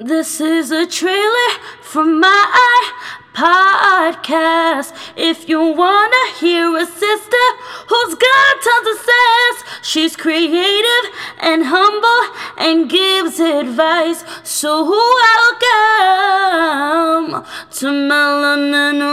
This is a trailer for my podcast. If you wanna hear a sister who's got tons of sass, she's creative and humble and gives advice. So welcome to Melanin.